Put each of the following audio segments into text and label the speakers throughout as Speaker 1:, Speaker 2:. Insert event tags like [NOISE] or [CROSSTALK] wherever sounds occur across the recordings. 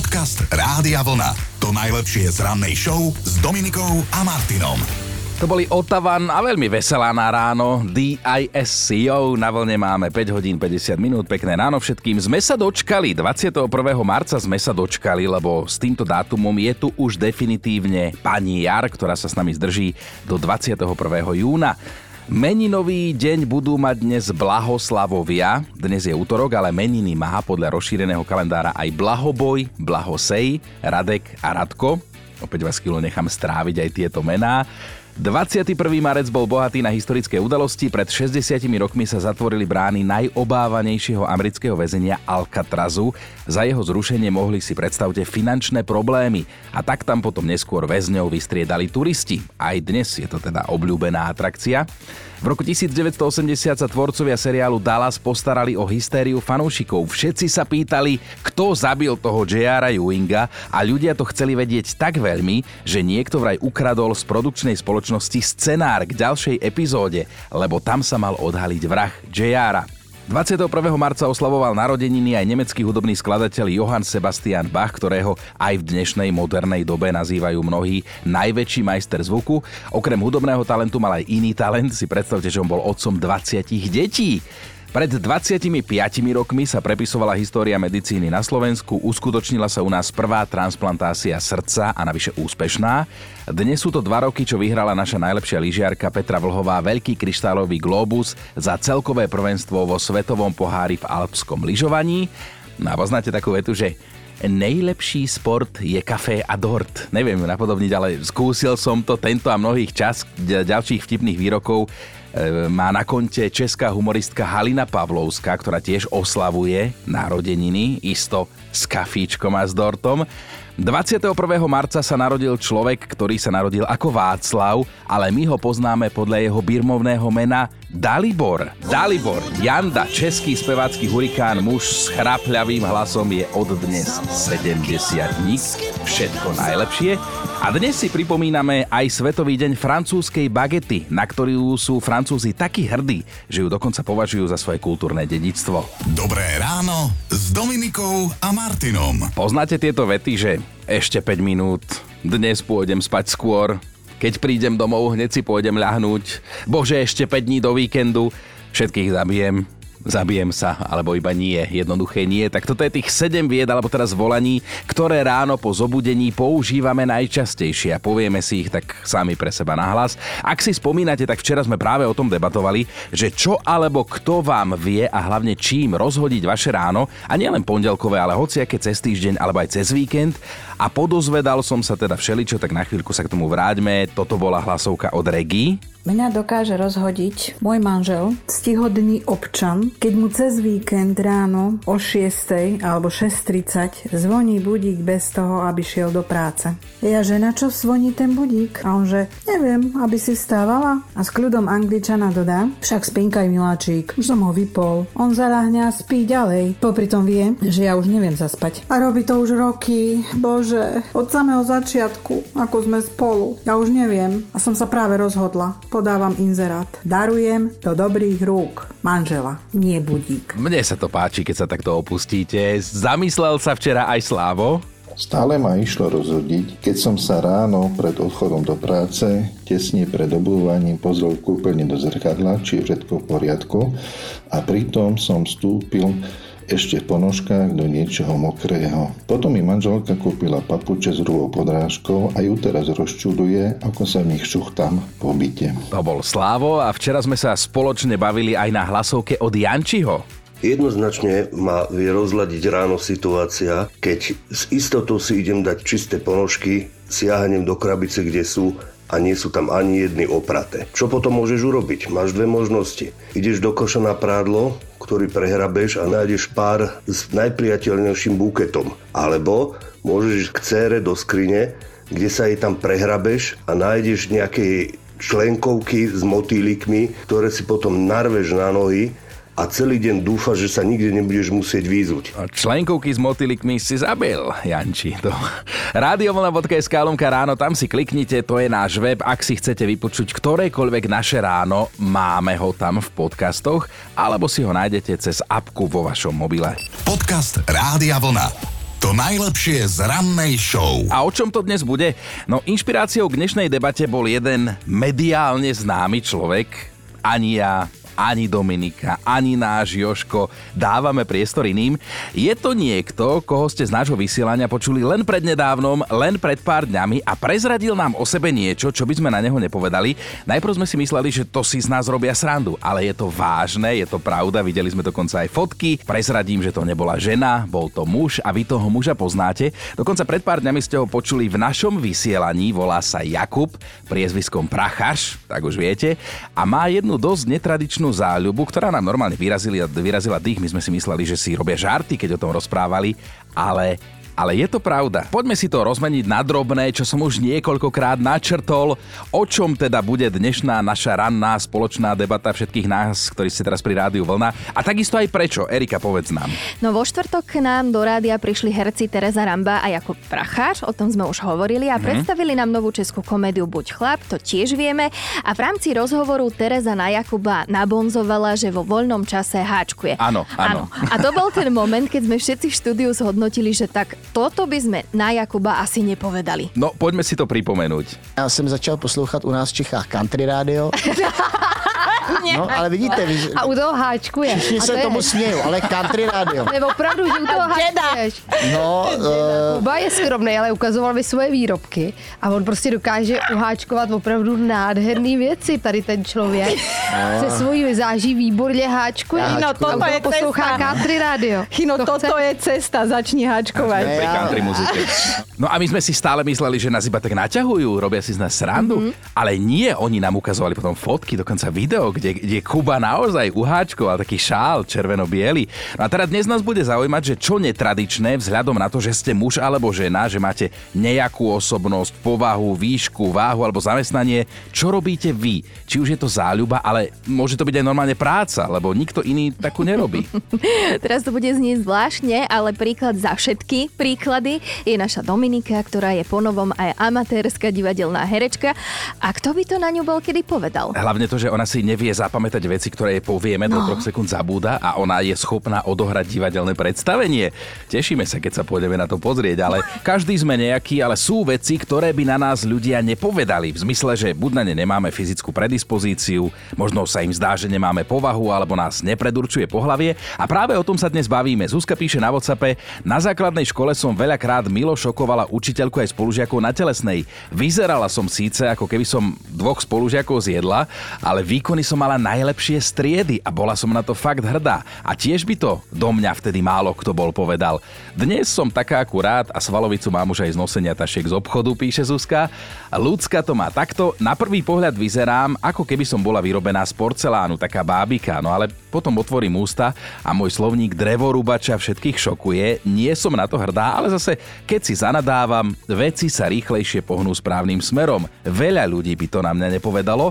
Speaker 1: Podcast Rádia Vlna. To najlepšie z rannej show s Dominikou a Martinom.
Speaker 2: To boli Otavan a veľmi veselá na ráno. DISCO. Na vlne máme 5 hodín 50 minút. Pekné ráno všetkým. Sme sa dočkali. 21. marca sme sa dočkali, lebo s týmto dátumom je tu už definitívne pani Jar, ktorá sa s nami zdrží do 21. júna. Meninový deň budú mať dnes Blahoslavovia. Dnes je útorok, ale meniny má podľa rozšíreného kalendára aj Blahoboj, Blahosej, Radek a Radko. Opäť vás chvíľu nechám stráviť aj tieto mená. 21. marec bol bohatý na historické udalosti. Pred 60 rokmi sa zatvorili brány najobávanejšieho amerického väzenia Alcatrazu. Za jeho zrušenie mohli si predstavte finančné problémy. A tak tam potom neskôr väzňov vystriedali turisti. Aj dnes je to teda obľúbená atrakcia. V roku 1980 sa tvorcovia seriálu Dallas postarali o hystériu fanúšikov. Všetci sa pýtali, kto zabil toho J.R. Ewinga a ľudia to chceli vedieť tak veľmi, že niekto vraj ukradol z produkčnej spoločnosti scenár k ďalšej epizóde, lebo tam sa mal odhaliť vrah J.R. 21. marca oslavoval narodeniny aj nemecký hudobný skladateľ Johann Sebastian Bach, ktorého aj v dnešnej modernej dobe nazývajú mnohí najväčší majster zvuku. Okrem hudobného talentu mal aj iný talent, si predstavte, že on bol otcom 20 detí. Pred 25 rokmi sa prepisovala história medicíny na Slovensku, uskutočnila sa u nás prvá transplantácia srdca a navyše úspešná. Dnes sú to dva roky, čo vyhrala naša najlepšia lyžiarka Petra Vlhová veľký kryštálový globus za celkové prvenstvo vo Svetovom pohári v alpskom lyžovaní. No a poznáte takú vetu, že nejlepší sport je kafé a dort. Neviem ju napodobniť, ale skúsil som to tento a mnohých čas ďalších vtipných výrokov má na konte česká humoristka Halina Pavlovská, ktorá tiež oslavuje narodeniny, isto s kafíčkom a s dortom. 21. marca sa narodil človek, ktorý sa narodil ako Václav, ale my ho poznáme podľa jeho birmovného mena Dalibor. Dalibor, Janda, český spevácky hurikán, muž s chrapľavým hlasom je od dnes 70 dní. Všetko najlepšie. A dnes si pripomíname aj Svetový deň francúzskej bagety, na ktorú sú Francúzi takí hrdí, že ju dokonca považujú za svoje kultúrne dedictvo.
Speaker 1: Dobré ráno s Dominikou a Martinom.
Speaker 2: Poznáte tieto vety, že ešte 5 minút, dnes pôjdem spať skôr, keď prídem domov, hneď si pôjdem ľahnúť, bože, ešte 5 dní do víkendu, všetkých zabijem, zabijem sa, alebo iba nie, jednoduché nie. Tak toto je tých 7 vied, alebo teraz volaní, ktoré ráno po zobudení používame najčastejšie a povieme si ich tak sami pre seba nahlas. Ak si spomínate, tak včera sme práve o tom debatovali, že čo alebo kto vám vie a hlavne čím rozhodiť vaše ráno a nielen pondelkové, ale hociaké cez týždeň alebo aj cez víkend. A podozvedal som sa teda všeličo, tak na chvíľku sa k tomu vráťme. Toto bola hlasovka od Regi.
Speaker 3: Mňa dokáže rozhodiť môj manžel, stihodný občan, keď mu cez víkend ráno o 6 alebo 6.30 zvoní budík bez toho, aby šiel do práce. Ja, že na čo zvoní ten budík? A on, že neviem, aby si stávala. A s kľudom angličana dodá, však spinkaj miláčik, už som ho vypol. On zaľahne a spí ďalej. Popri tom vie, že ja už neviem zaspať. A robí to už roky. Bože, od samého začiatku, ako sme spolu. Ja už neviem. A som sa práve rozhodla podávam inzerát. Darujem do dobrých rúk manžela, nie budík.
Speaker 2: Mne sa to páči, keď sa takto opustíte. Zamyslel sa včera aj Slávo?
Speaker 4: Stále ma išlo rozhodiť, keď som sa ráno pred odchodom do práce, tesne pred obúvaním pozrel kúpeľne do zrkadla, či je všetko v poriadku a pritom som vstúpil ešte v ponožkách do niečoho mokrého. Potom mi manželka kúpila papuče s rúvou podrážkou a ju teraz rozčuduje, ako sa v nich šuchtám po byte.
Speaker 2: To bol Slávo a včera sme sa spoločne bavili aj na hlasovke od Jančiho.
Speaker 5: Jednoznačne ma vie rozladiť ráno situácia, keď s istotou si idem dať čisté ponožky, siahnem do krabice, kde sú a nie sú tam ani jedny opraté. Čo potom môžeš urobiť? Máš dve možnosti. Ideš do koša na prádlo, ktorý prehrabeš a nájdeš pár s najpriateľnejším buketom. Alebo môžeš k cére do skrine, kde sa jej tam prehrabeš a nájdeš nejaké členkovky s motýlikmi, ktoré si potom narveš na nohy a celý deň dúfa, že sa nikde nebudeš musieť výzuť.
Speaker 2: Členkovky s motylikmi si zabil, Janči. To. Radiovlna.sk lomka ráno, tam si kliknite, to je náš web. Ak si chcete vypočuť ktorékoľvek naše ráno, máme ho tam v podcastoch, alebo si ho nájdete cez apku vo vašom mobile.
Speaker 1: Podcast Rádia Vlna. To najlepšie z rannej show.
Speaker 2: A o čom to dnes bude? No inšpiráciou k dnešnej debate bol jeden mediálne známy človek, ani ja, ani Dominika, ani náš Joško dávame priestor iným. Je to niekto, koho ste z nášho vysielania počuli len prednedávnom, len pred pár dňami a prezradil nám o sebe niečo, čo by sme na neho nepovedali. Najprv sme si mysleli, že to si z nás robia srandu, ale je to vážne, je to pravda, videli sme dokonca aj fotky. Prezradím, že to nebola žena, bol to muž a vy toho muža poznáte. Dokonca pred pár dňami ste ho počuli v našom vysielaní, volá sa Jakub, priezviskom Prachaš, tak už viete, a má jednu dosť netradičnú záľubu, ktorá nám normálne vyrazili, vyrazila dých. My sme si mysleli, že si robia žarty, keď o tom rozprávali, ale ale je to pravda. Poďme si to rozmeniť na drobné, čo som už niekoľkokrát načrtol, o čom teda bude dnešná naša ranná spoločná debata všetkých nás, ktorí ste teraz pri rádiu Vlna. A takisto aj prečo. Erika, povedz nám.
Speaker 6: No vo štvrtok k nám do rádia prišli herci Teresa Ramba a Jakub Prachář, o tom sme už hovorili a mm. predstavili nám novú českú komédiu Buď chlap, to tiež vieme. A v rámci rozhovoru Teresa na Jakuba nabonzovala, že vo voľnom čase háčkuje.
Speaker 2: Áno, áno.
Speaker 6: A to bol ten moment, keď sme všetci v štúdiu zhodnotili, že tak toto by sme na Jakuba asi nepovedali.
Speaker 2: No, poďme si to pripomenúť.
Speaker 7: Já jsem začal poslouchat u nás v Čechách country rádio. [LAUGHS] No, ale vidíte, vy,
Speaker 8: A u toho háčkuje.
Speaker 7: všichni
Speaker 8: A
Speaker 7: se
Speaker 8: to je-
Speaker 7: tomu smějou, ale country rádio.
Speaker 8: Ne, opravdu, že u toho háčkuješ.
Speaker 7: No, uh,
Speaker 8: Kuba je skromný, ale ukazoval mi svoje výrobky a on prostě dokáže uháčkovat opravdu nádherné věci, tady ten člověk. Se svojí vizáží výborně háčkuje. No, toto je poslouchá country rádio.
Speaker 9: Chino,
Speaker 8: To
Speaker 9: toto
Speaker 8: chce-
Speaker 9: je cesta, začni háčkovať.
Speaker 2: Pri
Speaker 7: Ja-
Speaker 2: country muzike. No a my sme si stále mysleli, že nás iba tak naťahujú, robia si z nás srandu, mm-hmm. ale nie, oni nám ukazovali potom fotky, dokonca video, kde, kde Kuba naozaj uháčkoval taký šál červeno-biely. No a teda dnes nás bude zaujímať, že čo netradičné vzhľadom na to, že ste muž alebo žena, že máte nejakú osobnosť, povahu, výšku, váhu alebo zamestnanie, čo robíte vy? Či už je to záľuba, ale môže to byť aj normálne práca, lebo nikto iný takú nerobí. [LAUGHS]
Speaker 6: Teraz to bude znieť zvláštne, ale príklad za všetky príklady je naša Dominika, ktorá je ponovom aj amatérska divadelná herečka. A kto by to na ňu bol kedy povedal?
Speaker 2: Hlavne to, že ona si nevie zapamätať veci, ktoré jej povieme, do troch sekúnd zabúda a ona je schopná odohrať divadelné predstavenie. Tešíme sa, keď sa pôjdeme na to pozrieť, ale [LAUGHS] každý sme nejaký, ale sú veci, ktoré by na nás ľudia nepovedali. V zmysle, že buď na ne nemáme fyzickú predispozíciu, možno sa im zdá, že nemáme povahu alebo nás nepredurčuje pohlavie. A práve o tom sa dnes bavíme. Zuzka píše na WhatsAppe, na základnej škole som veľakrát milo šokovala učiteľku aj spolužiakov na telesnej. Vyzerala som síce, ako keby som dvoch spolužiakov zjedla, ale výkony som mala najlepšie z triedy a bola som na to fakt hrdá. A tiež by to do mňa vtedy málo kto bol povedal. Dnes som taká akurát a svalovicu mám už aj z nosenia tašiek z obchodu, píše Zuzka. Ľudská to má takto. Na prvý pohľad vyzerám, ako keby som bola vyrobená z porcelánu, taká bábika, no ale potom otvorím ústa a môj slovník drevorúbača všetkých šokuje. Nie som na to hrdá, ale zase, keď si zanadávam, veci sa rýchlejšie pohnú správnym smerom. Veľa ľudí by to na mňa nepovedalo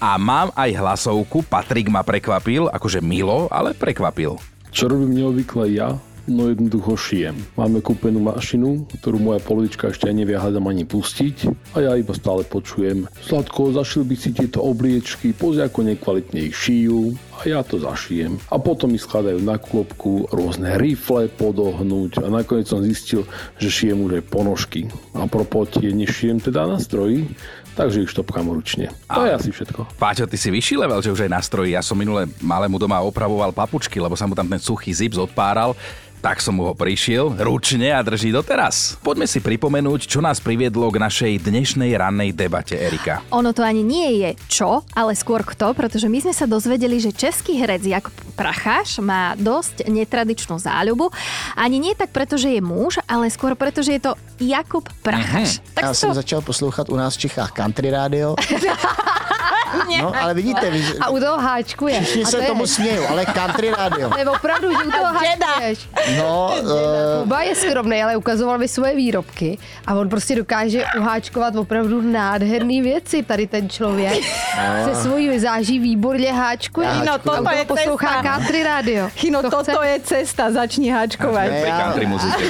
Speaker 2: a mám aj hlasovku, Patrik ma prekvapil, akože milo, ale prekvapil.
Speaker 10: Čo robím neobvykle ja? No jednoducho šijem. Máme kúpenú mašinu, ktorú moja polovička ešte nevie hľadám ani pustiť a ja iba stále počujem Sladko, zašil by si tieto obliečky, pozri ako nekvalitne ich šijú a ja to zašijem. A potom mi skladajú na klopku rôzne rifle podohnúť a nakoniec som zistil, že šijem už aj ponožky. A propos tie nešijem teda na stroji, takže ich štopkám ručne. To je asi všetko.
Speaker 2: Páťo, ty si vyšší level, že už aj na stroji. Ja som minule malému doma opravoval papučky, lebo sa mu tam ten suchý zips odpáral. Tak som mu ho prišiel ručne a drží doteraz. Poďme si pripomenúť, čo nás priviedlo k našej dnešnej rannej debate, Erika.
Speaker 6: Ono to ani nie je čo, ale skôr kto, pretože my sme sa dozvedeli, že český herec Jakub Pracháš má dosť netradičnú záľubu. Ani nie tak preto, že je muž, ale skôr preto, že je to Jakub Pracháš. Tak
Speaker 7: já
Speaker 6: si
Speaker 7: jsem
Speaker 6: to...
Speaker 7: začal poslouchat u nás v Čechách country rádio. [LAUGHS] No, ale vidíte, vy,
Speaker 8: A u toho háčkuje.
Speaker 7: všichni
Speaker 8: A
Speaker 7: se
Speaker 8: to je-
Speaker 7: tomu smějou, ale country rádio.
Speaker 8: Ne, opravdu, že u toho háčkuješ.
Speaker 7: No, uh,
Speaker 8: Kuba je skromný, ale ukazoval mi svoje výrobky a on prostě dokáže uháčkovat opravdu nádherné věci, tady ten člověk. Se svojí vizáží výborně háčkuje.
Speaker 7: Já
Speaker 9: No, toto
Speaker 8: A
Speaker 9: je
Speaker 8: poslouchá
Speaker 9: cesta.
Speaker 8: country rádio.
Speaker 9: Chino,
Speaker 8: To
Speaker 9: toto
Speaker 8: chce-
Speaker 9: je cesta, začni háčkovať.
Speaker 7: Ne,
Speaker 2: Pri
Speaker 7: ja-
Speaker 2: country muzike.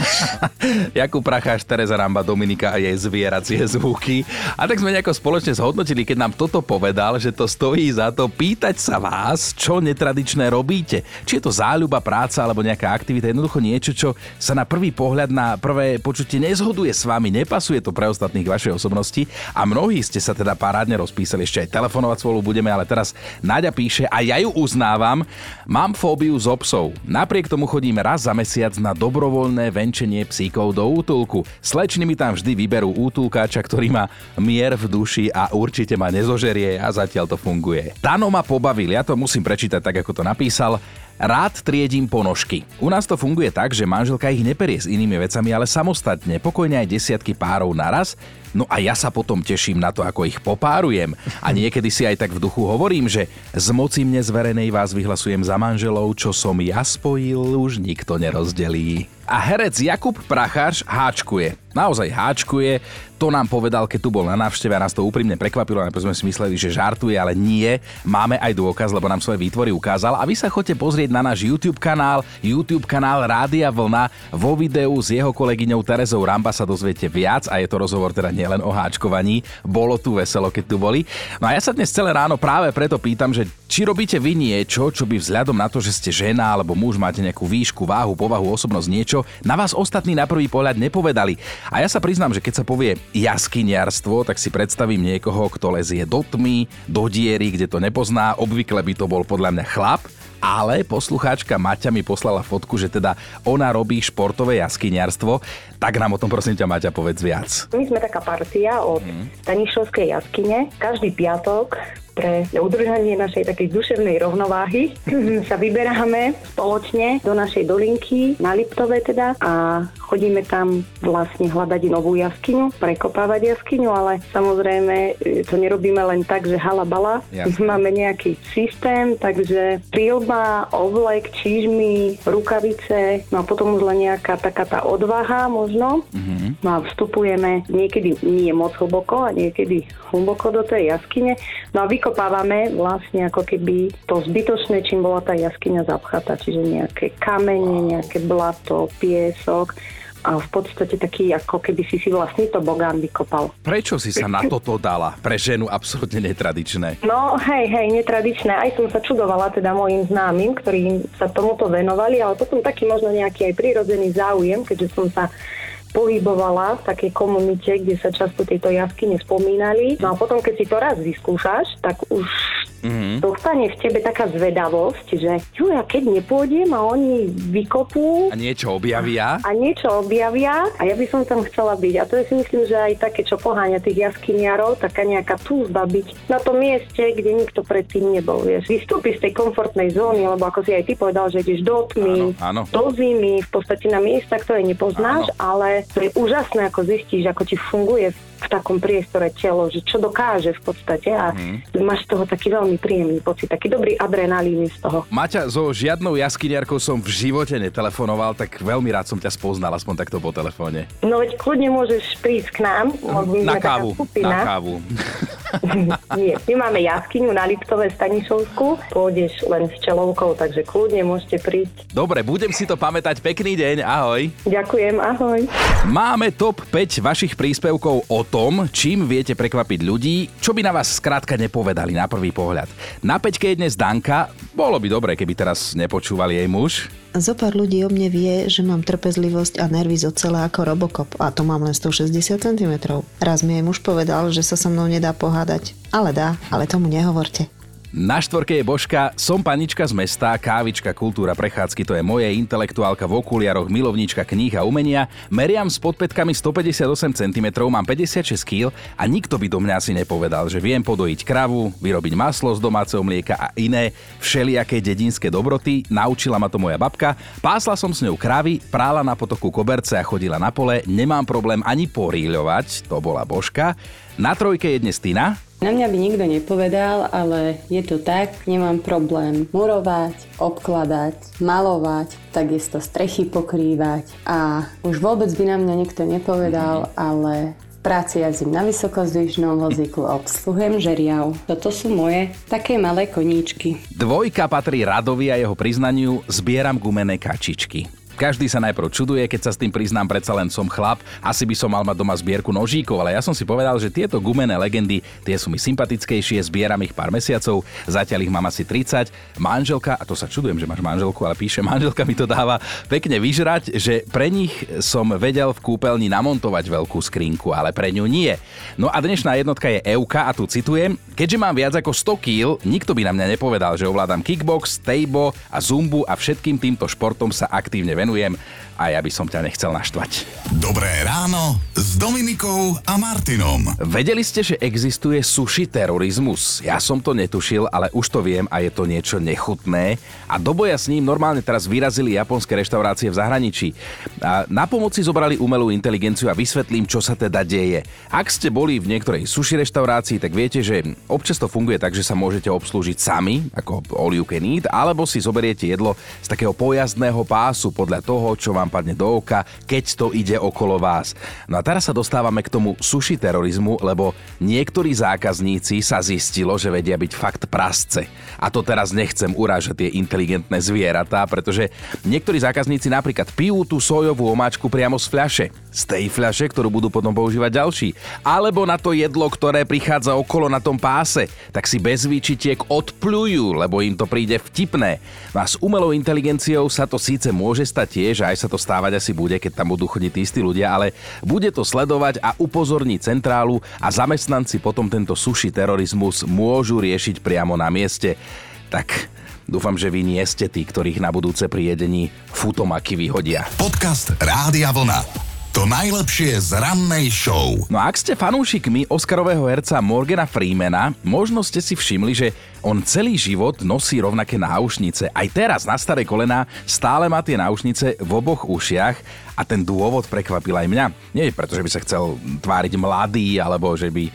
Speaker 2: [LAUGHS] Jakub Pracháš, Tereza Ramba, Dominika a jej zvieracie zvuky. A tak sme nejako spoločne zhodnotili, keď nám toto povedal, povedal, že to stojí za to pýtať sa vás, čo netradičné robíte. Či je to záľuba, práca alebo nejaká aktivita, jednoducho niečo, čo sa na prvý pohľad, na prvé počutie nezhoduje s vami, nepasuje to pre ostatných vašej osobnosti a mnohí ste sa teda parádne rozpísali, ešte aj telefonovať spolu budeme, ale teraz Naďa píše a ja ju uznávam, mám fóbiu z obsov. Napriek tomu chodím raz za mesiac na dobrovoľné venčenie psíkov do útulku. Slečny mi tam vždy vyberú útulkáča, ktorý má mier v duši a určite ma nezožerie a zatiaľ to funguje. Dano ma pobavil, ja to musím prečítať tak, ako to napísal. Rád triedím ponožky. U nás to funguje tak, že manželka ich neperie s inými vecami, ale samostatne, pokojne aj desiatky párov naraz, No a ja sa potom teším na to, ako ich popárujem. A niekedy si aj tak v duchu hovorím, že z moci mne zverenej vás vyhlasujem za manželov, čo som ja spojil, už nikto nerozdelí. A herec Jakub Prachář háčkuje. Naozaj háčkuje, to nám povedal, keď tu bol na návšteve a nás to úprimne prekvapilo, najprv sme si mysleli, že žartuje, ale nie. Máme aj dôkaz, lebo nám svoje výtvory ukázal. A vy sa chodte pozrieť na náš YouTube kanál, YouTube kanál Rádia Vlna. Vo videu s jeho kolegyňou Terezou Ramba sa dozviete viac a je to rozhovor teda nielen o háčkovaní. Bolo tu veselo, keď tu boli. No a ja sa dnes celé ráno práve preto pýtam, že či robíte vy niečo, čo by vzhľadom na to, že ste žena alebo muž, máte nejakú výšku, váhu, povahu, osobnosť, niečo, na vás ostatní na prvý pohľad nepovedali. A ja sa priznám, že keď sa povie jaskyniarstvo, tak si predstavím niekoho, kto lezie do tmy, do diery, kde to nepozná. Obvykle by to bol podľa mňa chlap, ale poslucháčka Maťa mi poslala fotku, že teda ona robí športové jaskyniarstvo. Tak nám o tom prosím ťa Maťa povedz viac.
Speaker 11: My sme taká partia od mm. Stanišovskej jaskyne. Každý piatok pre udržanie našej takej duševnej rovnováhy [CLEARS THROAT] sa vyberáme spoločne do našej dolinky na Liptove teda a chodíme tam vlastne hľadať novú jaskyňu, prekopávať jaskyňu, ale samozrejme e, to nerobíme len tak, že halabala. [LAUGHS] Máme nejaký systém, takže prilba, oblek, čížmy, rukavice, no a potom už len nejaká taká tá odvaha možno. Mm-hmm. No a vstupujeme niekedy nie moc hlboko a niekedy hlboko do tej jaskyne. No a vykopávame vlastne ako keby to zbytočné, čím bola tá jaskyňa zapchatá, čiže nejaké kamene, nejaké blato, piesok a v podstate taký, ako keby si si vlastne to bogán vykopal.
Speaker 2: Prečo si sa na toto dala? Pre ženu absolútne netradičné.
Speaker 11: No hej, hej, netradičné. Aj som sa čudovala teda mojim známym, ktorí sa tomuto venovali, ale potom taký možno nejaký aj prirodzený záujem, keďže som sa pohybovala v takej komunite, kde sa často tieto jaskyne spomínali. No a potom, keď si to raz vyskúšaš, tak už mm-hmm. dostane v tebe taká zvedavosť, že ju, ja keď nepôjdem a oni vykopú...
Speaker 2: A niečo objavia.
Speaker 11: A niečo objavia a ja by som tam chcela byť. A to je si myslím, že aj také, čo poháňa tých jaskyniarov, taká nejaká túžba byť na tom mieste, kde nikto predtým nebol. Vieš. Vystúpiš z tej komfortnej zóny, lebo ako si aj ty povedal, že ideš do tmy,
Speaker 2: áno, áno.
Speaker 11: do zimy, v podstate na miesta, ktoré nepoznáš, áno. ale to je úžasné, ako zistíš, ako ti funguje v takom priestore telo, že čo dokáže v podstate a mm. máš z toho taký veľmi príjemný pocit, taký dobrý adrenalín z toho.
Speaker 2: Maťa, so žiadnou jaskyniarkou som v živote netelefonoval, tak veľmi rád som ťa spoznal, aspoň takto po telefóne.
Speaker 11: No veď kľudne môžeš prísť k nám.
Speaker 2: Na kávu, na kávu. [LAUGHS] [LAUGHS]
Speaker 11: Nie, my máme jaskyňu na Liptove Stanišovsku, pôjdeš len s čelovkou, takže kľudne môžete prísť.
Speaker 2: Dobre, budem si to pamätať. Pekný deň, ahoj.
Speaker 11: Ďakujem, ahoj.
Speaker 2: Máme top 5 vašich príspevkov o tom, čím viete prekvapiť ľudí, čo by na vás skrátka nepovedali na prvý pohľad. Na 5 je dnes Danka, bolo by dobre, keby teraz nepočúval jej muž.
Speaker 12: Zopár ľudí o mne vie, že mám trpezlivosť a nervy zo celé ako Robocop a to mám len 160 cm. Raz mi jej muž povedal, že sa so mnou nedá pohádať. Ale dá, ale tomu nehovorte.
Speaker 2: Na štvorke je Božka, som panička z mesta, kávička, kultúra, prechádzky, to je moje, intelektuálka v okuliaroch, milovníčka kníh a umenia, meriam s podpätkami 158 cm, mám 56 kg a nikto by do mňa asi nepovedal, že viem podojiť kravu, vyrobiť maslo z domáceho mlieka a iné všelijaké dedinské dobroty, naučila ma to moja babka, pásla som s ňou kravy, prála na potoku koberce a chodila na pole, nemám problém ani poríľovať, to bola Božka. Na trojke je dnes Tina,
Speaker 13: na mňa by nikto nepovedal, ale je to tak, nemám problém murovať, obkladať, malovať, takisto strechy pokrývať a už vôbec by na mňa nikto nepovedal, ale práci jazdím na vysokozdvižnom vozíku obsluhujem žeriav. Toto sú moje také malé koníčky.
Speaker 2: Dvojka patrí Radovi a jeho priznaniu zbieram gumené kačičky. Každý sa najprv čuduje, keď sa s tým priznám, predsa len som chlap. Asi by som mal mať doma zbierku nožíkov, ale ja som si povedal, že tieto gumené legendy, tie sú mi sympatickejšie, zbieram ich pár mesiacov, zatiaľ ich mám asi 30. Manželka, a to sa čudujem, že máš manželku, ale píše, [LAUGHS] manželka mi to dáva pekne vyžrať, že pre nich som vedel v kúpeľni namontovať veľkú skrinku, ale pre ňu nie. No a dnešná jednotka je Euka a tu citujem, keďže mám viac ako 100 kg, nikto by na mňa nepovedal, že ovládam kickbox, tejbo a zumbu a všetkým týmto športom sa aktívne venujem a ja by som ťa nechcel naštvať.
Speaker 1: Dobré ráno s Dominikou a Martinom.
Speaker 2: Vedeli ste, že existuje sushi terorizmus? Ja som to netušil, ale už to viem a je to niečo nechutné. A do boja s ním normálne teraz vyrazili japonské reštaurácie v zahraničí. A na pomoci zobrali umelú inteligenciu a vysvetlím, čo sa teda deje. Ak ste boli v niektorej sushi reštaurácii, tak viete, že občas to funguje tak, že sa môžete obslúžiť sami, ako all you can eat, alebo si zoberiete jedlo z takého pojazdného pásu podľa toho, čo vám padne do oka, keď to ide okolo vás. No a teraz sa dostávame k tomu sushi terorizmu, lebo niektorí zákazníci sa zistilo, že vedia byť fakt prasce. A to teraz nechcem urážať tie inteligentné zvieratá, pretože niektorí zákazníci napríklad pijú tú sojovú omáčku priamo z fľaše. Z tej fľaše, ktorú budú potom používať ďalší. Alebo na to jedlo, ktoré prichádza okolo na tom páse, tak si bez výčitiek odplujú, lebo im to príde vtipné. No a s umelou inteligenciou sa to síce môže stať tiež, aj sa to stávať asi bude, keď tam budú chodiť tí istí ľudia, ale bude to sledovať a upozorniť centrálu a zamestnanci potom tento suši terorizmus môžu riešiť priamo na mieste. Tak Dúfam, že vy nie ste tí, ktorých na budúce pri futomaky vyhodia.
Speaker 1: Podcast Rádia Vlna. To najlepšie z rannej show.
Speaker 2: No a ak ste fanúšikmi Oscarového herca Morgana Freemana, možno ste si všimli, že on celý život nosí rovnaké náušnice. Aj teraz na staré kolena stále má tie náušnice v oboch ušiach a ten dôvod prekvapil aj mňa. Nie preto, že by sa chcel tváriť mladý alebo že by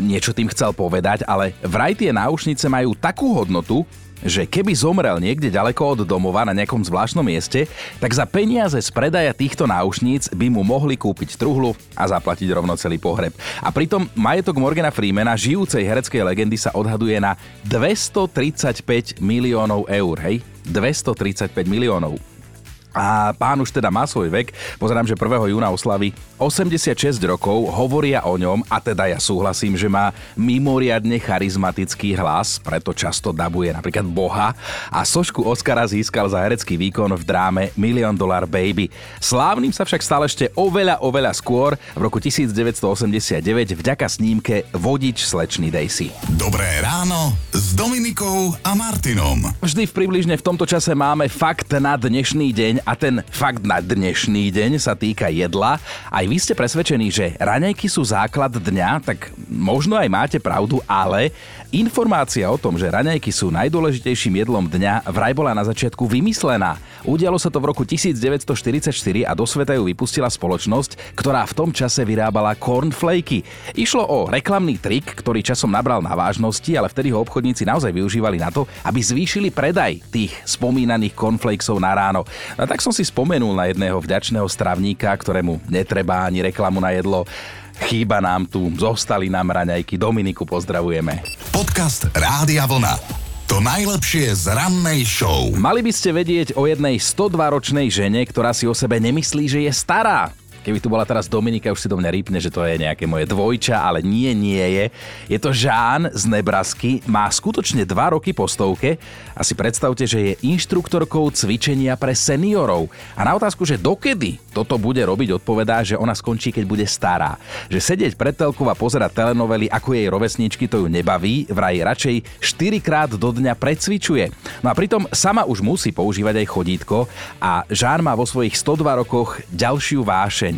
Speaker 2: niečo tým chcel povedať, ale vraj tie náušnice majú takú hodnotu, že keby zomrel niekde ďaleko od domova na nejakom zvláštnom mieste, tak za peniaze z predaja týchto náušníc by mu mohli kúpiť truhlu a zaplatiť rovno celý pohreb. A pritom majetok Morgana Freemana, žijúcej hereckej legendy, sa odhaduje na 235 miliónov eur, hej? 235 miliónov. A pán už teda má svoj vek. Pozerám, že 1. júna oslaví 86 rokov. Hovoria o ňom a teda ja súhlasím, že má mimoriadne charizmatický hlas, preto často dabuje napríklad Boha a sošku Oscara získal za herecký výkon v dráme Million Dollar Baby. Slávnym sa však stal ešte oveľa, oveľa skôr v roku 1989 vďaka snímke Vodič slečny Daisy.
Speaker 1: Dobré ráno s Dominikou a Martinom.
Speaker 2: Vždy v približne v tomto čase máme fakt na dnešný deň a ten fakt na dnešný deň sa týka jedla. Aj vy ste presvedčení, že raňajky sú základ dňa, tak možno aj máte pravdu, ale informácia o tom, že raňajky sú najdôležitejším jedlom dňa, vraj bola na začiatku vymyslená. Udialo sa to v roku 1944 a do sveta ju vypustila spoločnosť, ktorá v tom čase vyrábala cornflakey. Išlo o reklamný trik, ktorý časom nabral na vážnosti, ale vtedy ho obchodníci naozaj využívali na to, aby zvýšili predaj tých spomínaných cornflakesov na ráno. A tak som si spomenul na jedného vďačného stravníka, ktorému netreba ani reklamu na jedlo. Chýba nám tu, zostali nám raňajky. Dominiku pozdravujeme.
Speaker 1: Podcast Rádia Vlna. To najlepšie z rannej show.
Speaker 2: Mali by ste vedieť o jednej 102-ročnej žene, ktorá si o sebe nemyslí, že je stará. Keby tu bola teraz Dominika, už si do mňa rýpne, že to je nejaké moje dvojča, ale nie, nie je. Je to Žán z Nebrasky, má skutočne 2 roky po stovke a si predstavte, že je inštruktorkou cvičenia pre seniorov. A na otázku, že dokedy toto bude robiť, odpovedá, že ona skončí, keď bude stará. Že sedieť pred telkou a pozerať telenovely ako jej rovesničky to ju nebaví, vraj radšej 4 krát do dňa precvičuje. No a pritom sama už musí používať aj chodítko a Žán má vo svojich 102 rokoch ďalšiu vášeň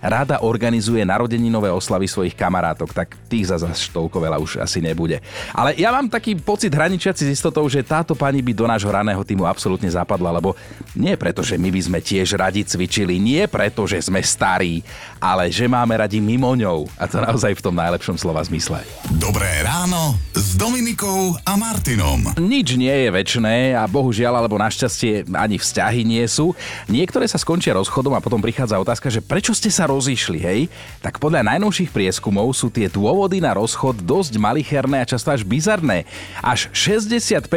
Speaker 2: rada organizuje narodeninové oslavy svojich kamarátok, tak tých za zase toľko veľa už asi nebude. Ale ja mám taký pocit hraničiaci s istotou, že táto pani by do nášho raného týmu absolútne zapadla, lebo nie preto, že my by sme tiež radi cvičili, nie preto, že sme starí, ale že máme radi mimo ňou. A to naozaj v tom najlepšom slova zmysle.
Speaker 1: Dobré ráno s Dominikou a Martinom.
Speaker 2: Nič nie je väčné a bohužiaľ alebo našťastie ani vzťahy nie sú. Niektoré sa skončia rozchodom a potom prichádza otázka, že prečo ste sa rozišli, hej? Tak podľa najnovších prieskumov sú tie dôvody na rozchod dosť malicherné a často až bizarné. Až 65%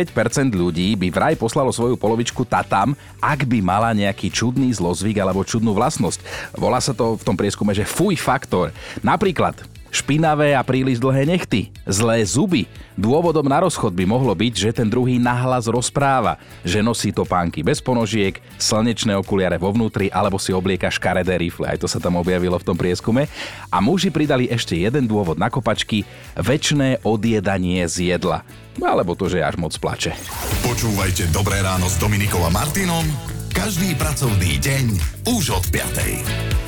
Speaker 2: ľudí by vraj poslalo svoju polovičku tatam, ak by mala nejaký čudný zlozvyk alebo čudnú vlastnosť. Volá sa to v tom prieskume, že fuj faktor. Napríklad špinavé a príliš dlhé nechty, zlé zuby. Dôvodom na rozchod by mohlo byť, že ten druhý nahlas rozpráva, že nosí topánky bez ponožiek, slnečné okuliare vo vnútri alebo si oblieka škaredé rifle. Aj to sa tam objavilo v tom prieskume. A muži pridali ešte jeden dôvod na kopačky, väčšné odjedanie z jedla. Alebo to, že až moc plače.
Speaker 1: Počúvajte Dobré ráno s Dominikom a Martinom každý pracovný deň už od 5.